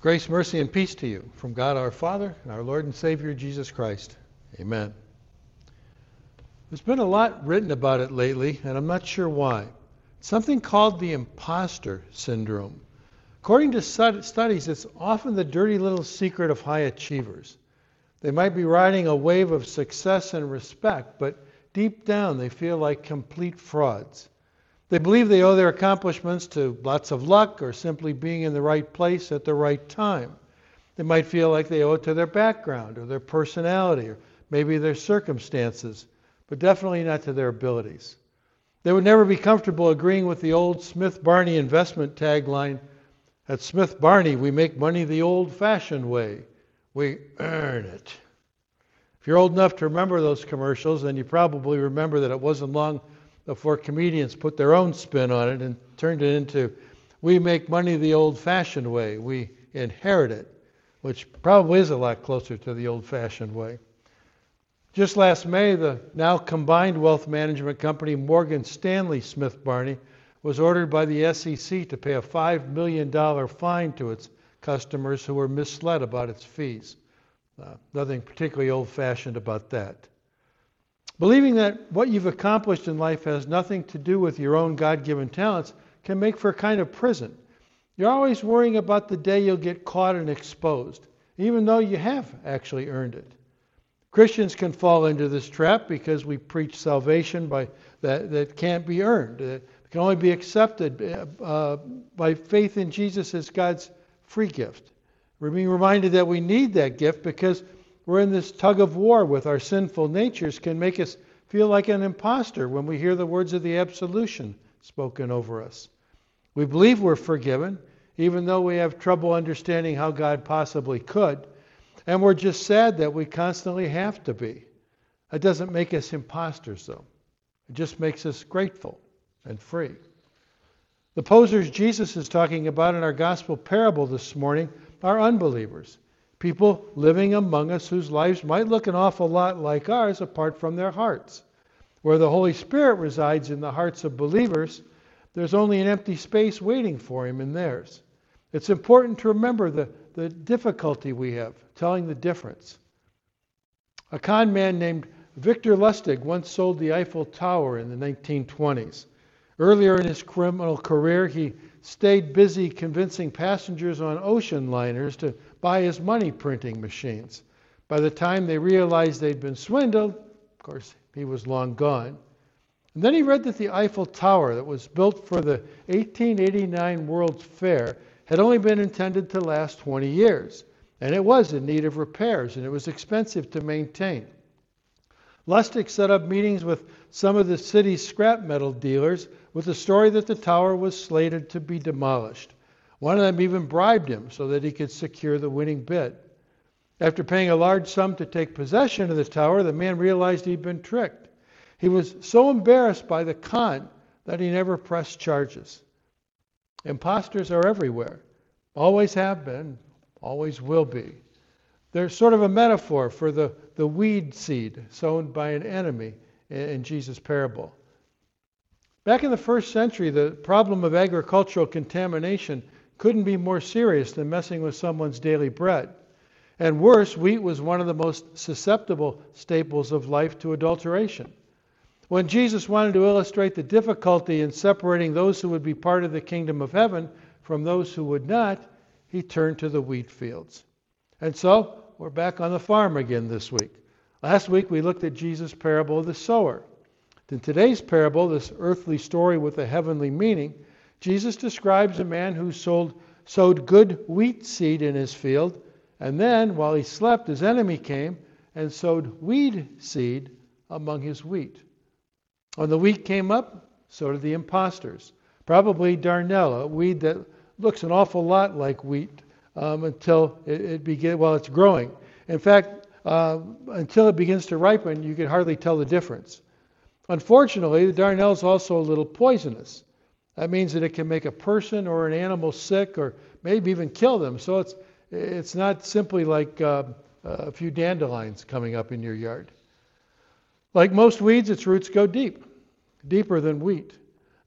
Grace, mercy, and peace to you from God our Father and our Lord and Savior Jesus Christ. Amen. There's been a lot written about it lately, and I'm not sure why. Something called the imposter syndrome. According to studies, it's often the dirty little secret of high achievers. They might be riding a wave of success and respect, but deep down they feel like complete frauds. They believe they owe their accomplishments to lots of luck or simply being in the right place at the right time. They might feel like they owe it to their background or their personality or maybe their circumstances, but definitely not to their abilities. They would never be comfortable agreeing with the old Smith Barney investment tagline At Smith Barney, we make money the old fashioned way. We earn it. If you're old enough to remember those commercials, then you probably remember that it wasn't long before comedians put their own spin on it and turned it into we make money the old fashioned way, we inherit it, which probably is a lot closer to the old fashioned way. Just last May, the now combined wealth management company Morgan Stanley Smith Barney was ordered by the SEC to pay a $5 million fine to its customers who were misled about its fees. Uh, nothing particularly old fashioned about that. Believing that what you've accomplished in life has nothing to do with your own God given talents can make for a kind of prison. You're always worrying about the day you'll get caught and exposed, even though you have actually earned it. Christians can fall into this trap because we preach salvation by, that, that can't be earned. It can only be accepted uh, by faith in Jesus as God's free gift. We're being reminded that we need that gift because we're in this tug of war with our sinful natures can make us feel like an impostor when we hear the words of the absolution spoken over us. We believe we're forgiven, even though we have trouble understanding how God possibly could. And we're just sad that we constantly have to be. It doesn't make us imposters, though. It just makes us grateful and free. The posers Jesus is talking about in our gospel parable this morning are unbelievers. People living among us whose lives might look an awful lot like ours apart from their hearts. Where the Holy Spirit resides in the hearts of believers, there's only an empty space waiting for him in theirs. It's important to remember the, the difficulty we have telling the difference. A con man named Victor Lustig once sold the Eiffel Tower in the 1920s. Earlier in his criminal career, he stayed busy convincing passengers on ocean liners to buy his money printing machines. By the time they realized they'd been swindled, of course, he was long gone. And then he read that the Eiffel Tower, that was built for the 1889 World's Fair, had only been intended to last 20 years. And it was in need of repairs, and it was expensive to maintain. Lustig set up meetings with some of the city's scrap metal dealers with the story that the tower was slated to be demolished. One of them even bribed him so that he could secure the winning bid. After paying a large sum to take possession of the tower, the man realized he'd been tricked. He was so embarrassed by the con that he never pressed charges. Imposters are everywhere, always have been, always will be. They're sort of a metaphor for the, the weed seed sown by an enemy in, Jesus' parable. Back in the first century, the problem of agricultural contamination couldn't be more serious than messing with someone's daily bread. And worse, wheat was one of the most susceptible staples of life to adulteration. When Jesus wanted to illustrate the difficulty in separating those who would be part of the kingdom of heaven from those who would not, he turned to the wheat fields. And so, we're back on the farm again this week. Last week we looked at Jesus' parable of the sower. In today's parable, this earthly story with a heavenly meaning, Jesus describes a man who sold, sowed good wheat seed in his field, and then, while he slept, his enemy came and sowed weed seed among his wheat. When the wheat came up, so did the impostors. Probably darnel, a weed that looks an awful lot like wheat um, until it, it begins, well, it's growing. In fact, uh, until it begins to ripen, you can hardly tell the difference. Unfortunately, the darnel is also a little poisonous. That means that it can make a person or an animal sick or maybe even kill them. So it's, it's not simply like uh, a few dandelions coming up in your yard. Like most weeds, its roots go deep, deeper than wheat.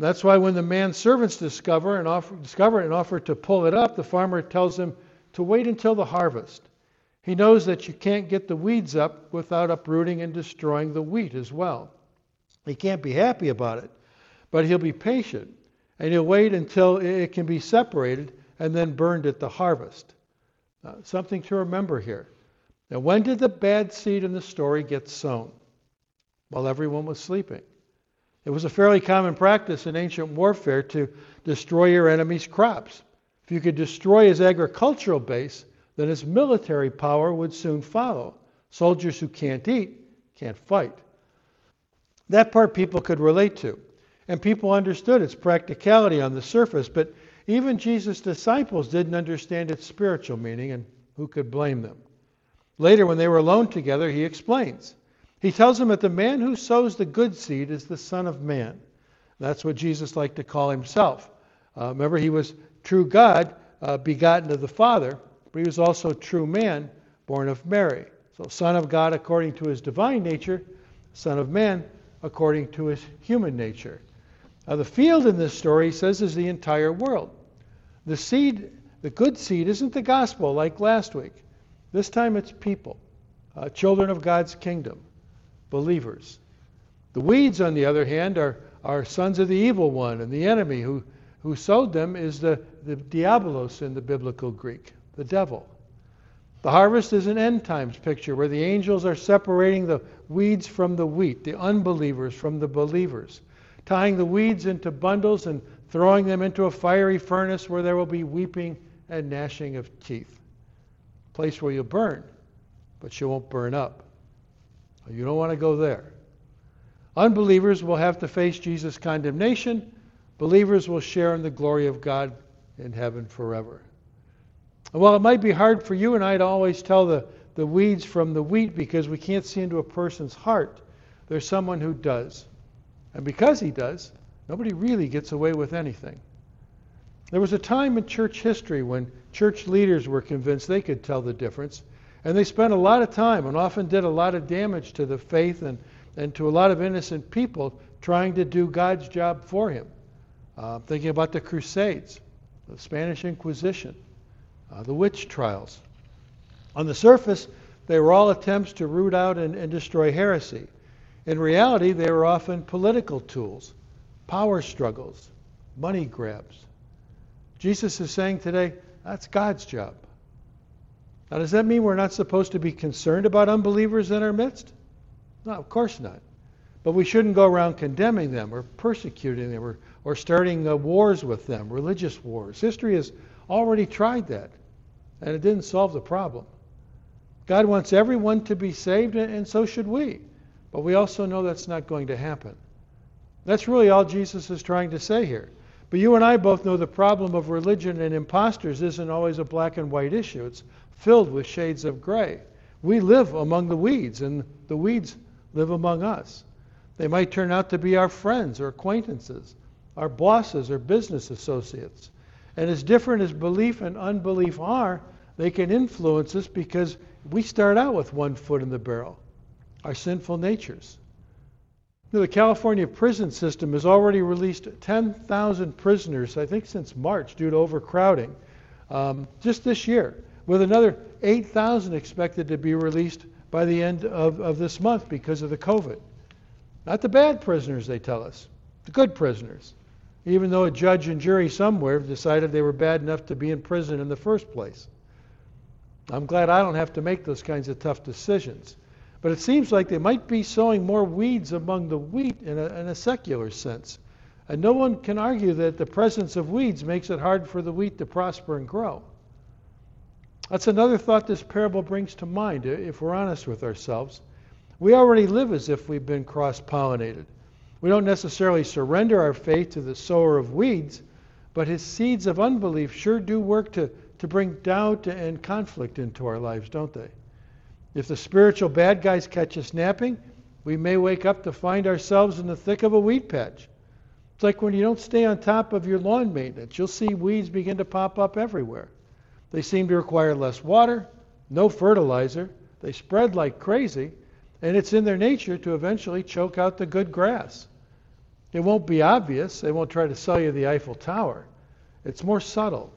That's why when the man's servants discover and offer, discover and offer to pull it up, the farmer tells him to wait until the harvest. He knows that you can't get the weeds up without uprooting and destroying the wheat as well. He can't be happy about it, but he'll be patient and he'll wait until it can be separated and then burned at the harvest. Uh, something to remember here. Now, when did the bad seed in the story get sown? While everyone was sleeping. It was a fairly common practice in ancient warfare to destroy your enemy's crops. If you could destroy his agricultural base, then his military power would soon follow. Soldiers who can't eat can't fight. That part people could relate to. And people understood its practicality on the surface, but even Jesus' disciples didn't understand its spiritual meaning, and who could blame them? Later, when they were alone together, he explains. He tells them that the man who sows the good seed is the Son of Man. That's what Jesus liked to call himself. Uh, remember, he was true God, uh, begotten of the Father, but he was also true man, born of Mary. So, Son of God according to his divine nature, Son of Man according to his human nature. Now, the field in this story, he says, is the entire world. The seed, the good seed, isn't the gospel like last week. This time it's people, uh, children of God's kingdom, believers. The weeds, on the other hand, are, are sons of the evil one, and the enemy who, who sowed them is the, the diabolos in the biblical Greek, the devil. The harvest is an end times picture where the angels are separating the weeds from the wheat, the unbelievers from the believers, tying the weeds into bundles and throwing them into a fiery furnace where there will be weeping and gnashing of teeth place where you burn, but you won't burn up. You don't want to go there. Unbelievers will have to face Jesus' condemnation. Believers will share in the glory of God in heaven forever. And while it might be hard for you and I to always tell the, the weeds from the wheat because we can't see into a person's heart, there's someone who does. And because he does, nobody really gets away with anything. There was a time in church history when church leaders were convinced they could tell the difference, and they spent a lot of time and often did a lot of damage to the faith and, and to a lot of innocent people trying to do God's job for him. Uh, thinking about the Crusades, the Spanish Inquisition, uh, the witch trials. On the surface, they were all attempts to root out and, and destroy heresy. In reality, they were often political tools, power struggles, money grabs. Jesus is saying today, that's God's job. Now, does that mean we're not supposed to be concerned about unbelievers in our midst? No, of course not. But we shouldn't go around condemning them or persecuting them or, or starting uh, wars with them, religious wars. History has already tried that, and it didn't solve the problem. God wants everyone to be saved, and, so should we. But we also know that's not going to happen. That's really all Jesus is trying to say here. But you and I both know the problem of religion and imposters isn't always a black and white issue. It's filled with shades of gray. We live among the weeds, and the weeds live among us. They might turn out to be our friends or acquaintances, our bosses or business associates. And as different as belief and unbelief are, they can influence us because we start out with one foot in the barrel, our sinful natures. The California prison system has already released 10,000 prisoners, I think since March, due to overcrowding, um, just this year, with another 8,000 expected to be released by the end of, of this month because of the COVID. Not the bad prisoners, they tell us, the good prisoners, even though a judge and jury somewhere decided they were bad enough to be in prison in the first place. I'm glad I don't have to make those kinds of tough decisions. But it seems like they might be sowing more weeds among the wheat in a, in a secular sense. And no one can argue that the presence of weeds makes it hard for the wheat to prosper and grow. That's another thought this parable brings to mind, uh, if we're honest with ourselves. We already live as if we've been cross pollinated. We don't necessarily surrender our faith to the sower of weeds, but his seeds of unbelief sure do work to, to bring doubt and conflict into our lives, don't they? If the spiritual bad guys catch us napping, we may wake up to find ourselves in the thick of a weed patch. It's like when you don't stay on top of your lawn maintenance, you'll see weeds begin to pop up everywhere. They seem to require less water, no fertilizer, they spread like crazy, and it's in their nature to eventually choke out the good grass. It won't be obvious, they won't try to sell you the Eiffel Tower. It's more subtle,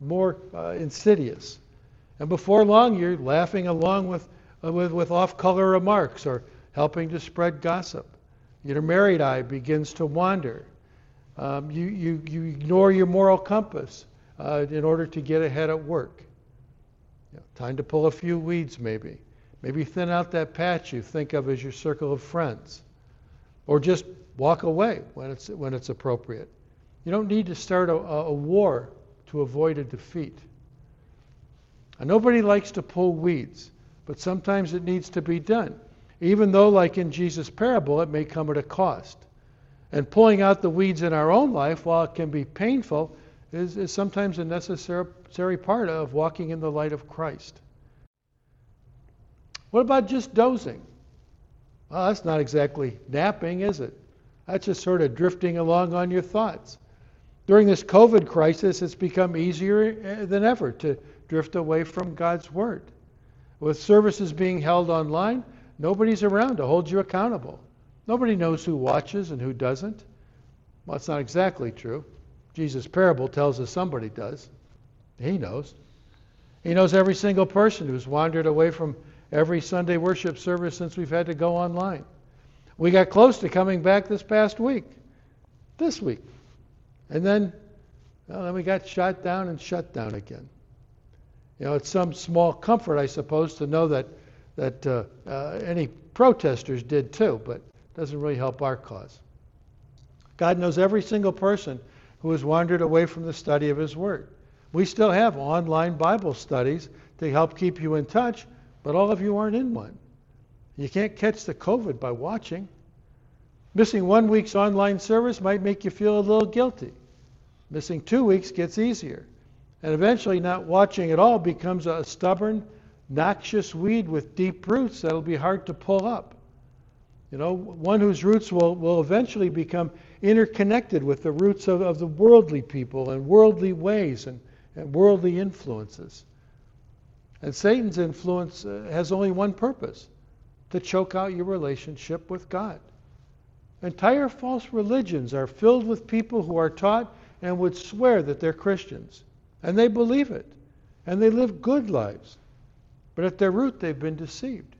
more uh, insidious. And before long, you're laughing along with, uh, with, with off color remarks or helping to spread gossip. Your married eye begins to wander. Um, you, you, you ignore your moral compass uh, in order to get ahead at work. You know, time to pull a few weeds, maybe. Maybe thin out that patch you think of as your circle of friends. Or just walk away when it's, when it's appropriate. You don't need to start a, a war to avoid a defeat. And nobody likes to pull weeds, but sometimes it needs to be done. Even though, like in Jesus' parable, it may come at a cost. And pulling out the weeds in our own life, while it can be painful, is, is sometimes a necessary part of walking in the light of Christ. What about just dozing? Well, that's not exactly napping, is it? That's just sort of drifting along on your thoughts. During this COVID crisis, it's become easier eh, than ever to drift away from God's Word. With services being held online, nobody's around to hold you accountable. Nobody knows who watches and who doesn't. Well, that's not exactly true. Jesus' parable tells us somebody does. He knows. He knows every single person who's wandered away from every Sunday worship service since we've had to go online. We got close to coming back this past week, this week. And then, well, then we got shot down and shut down again. You know, it's some small comfort, I suppose, to know that that uh, uh, any protesters did too, but it doesn't really help our cause. God knows every single person who has wandered away from the study of His Word. We still have online Bible studies to help keep you in touch, but all of you aren't in one. You can't catch the COVID by watching. Missing one week's online service might make you feel a little guilty. Missing two weeks gets easier. And eventually, not watching at all becomes a stubborn, noxious weed with deep roots that'll be hard to pull up. You know, one whose roots will, will eventually become interconnected with the roots of, of the worldly people and worldly ways and, and worldly influences. And Satan's influence uh, has only one purpose to choke out your relationship with God. Entire false religions are filled with people who are taught and would swear that they're Christians. And they believe it. And they live good lives. But at their root, they've been deceived,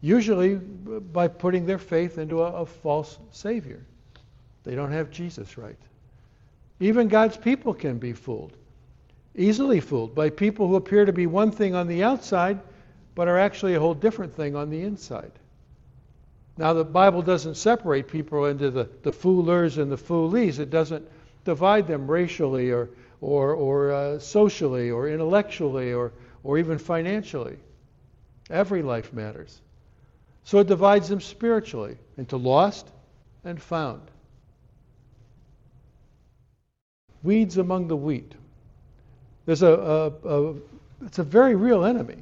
usually by putting their faith into a, a false Savior. They don't have Jesus right. Even God's people can be fooled, easily fooled by people who appear to be one thing on the outside, but are actually a whole different thing on the inside. Now, the Bible doesn't separate people into the, the foolers and the foolies. It doesn't divide them racially or, or, or uh, socially or intellectually or, or even financially. Every life matters. So it divides them spiritually into lost and found. Weeds among the wheat. There's a, a, a it's a very real enemy.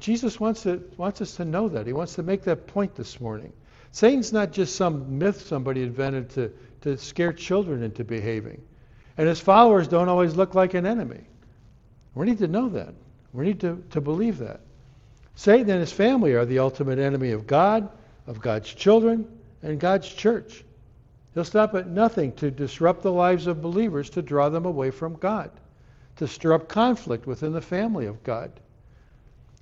Jesus wants, to, wants us to know that. He wants to make that point this morning. Satan's not just some myth somebody invented to, to scare children into behaving. And his followers don't always look like an enemy. We need to know that. We need to, to believe that. Satan and his family are the ultimate enemy of God, of God's children, and God's church. He'll stop at nothing to disrupt the lives of believers to draw them away from God, to stir up conflict within the family of God.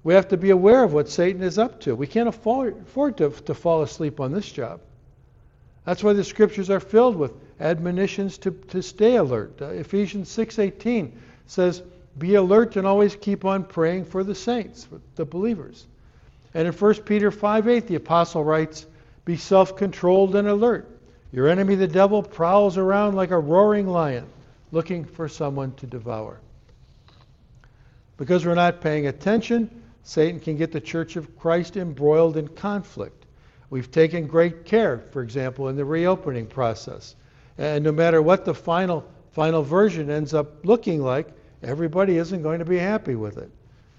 We have to be aware of what Satan is up to. We can't afford, to, to fall asleep on this job. That's why the scriptures are filled with admonitions to, to stay alert. Uh, Ephesians 6:18 says, be alert and always keep on praying for the saints, for the believers. And in 1 Peter 5:8, the apostle writes, Be self controlled and alert. Your enemy, the devil, prowls around like a roaring lion, looking for someone to devour. Because we're not paying attention, Satan can get the church of Christ embroiled in conflict. We've taken great care, for example, in the reopening process. And no matter what the final, final version ends up looking like, everybody isn't going to be happy with it.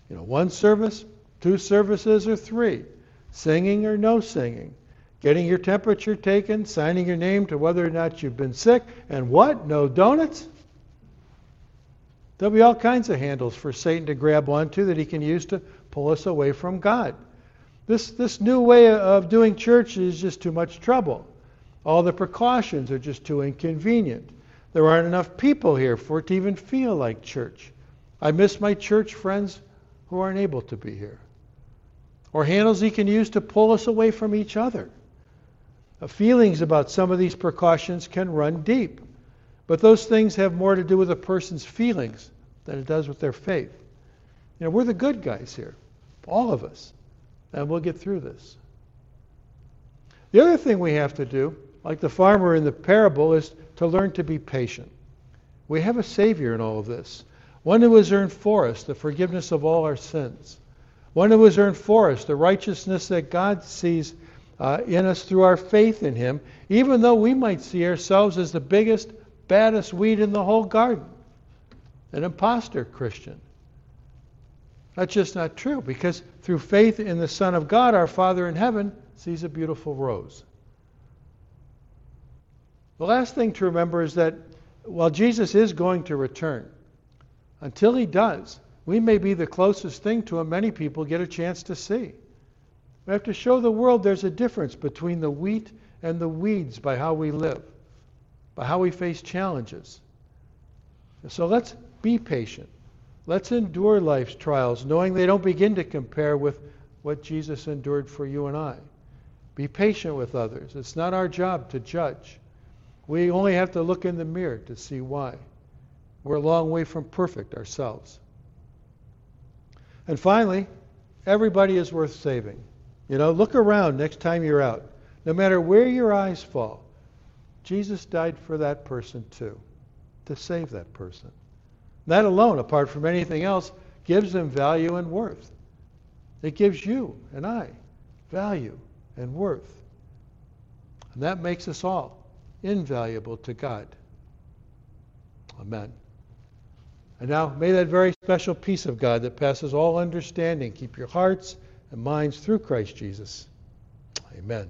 You know, one service, two services, or three, singing or no singing, getting your temperature taken, signing your name to whether or not you've been sick, and what? No donuts? There'll be all kinds of handles for Satan to grab onto that he can use to pull us away from God. This, this new way of doing church is just too much trouble. All the precautions are just too inconvenient. There aren't enough people here for it to even feel like church. I miss my church friends who aren't able to be here. Or handles he can use to pull us away from each other. Uh, feelings about some of these precautions can run deep. But those things have more to do with a person's feelings than it does with their faith. You know, we're the good guys here, all of us, and we'll get through this. The other thing we have to do, like the farmer in the parable, is to learn to be patient. We have a Savior in all of this, one who has earned for us the forgiveness of all our sins, one who has earned for us the righteousness that God sees uh, in us through our faith in Him, even though we might see ourselves as the biggest, baddest weed in the whole garden an impostor Christian. That's just not true because through faith in the Son of God, our Father in heaven sees a beautiful rose. The last thing to remember is that while Jesus is going to return, until he does, we may be the closest thing to him many people get a chance to see. We have to show the world there's a difference between the wheat and the weeds by how we live, by how we face challenges. So let's be patient. Let's endure life's trials, knowing they don't begin to compare with what Jesus endured for you and I. Be patient with others. It's not our job to judge. We only have to look in the mirror to see why. We're a long way from perfect ourselves. And finally, everybody is worth saving. You know, look around next time you're out. No matter where your eyes fall, Jesus died for that person too, to save that person. That alone, apart from anything else, gives them value and worth. It gives you and I value and worth. And that makes us all invaluable to God. Amen. And now, may that very special peace of God that passes all understanding keep your hearts and minds through Christ Jesus. Amen.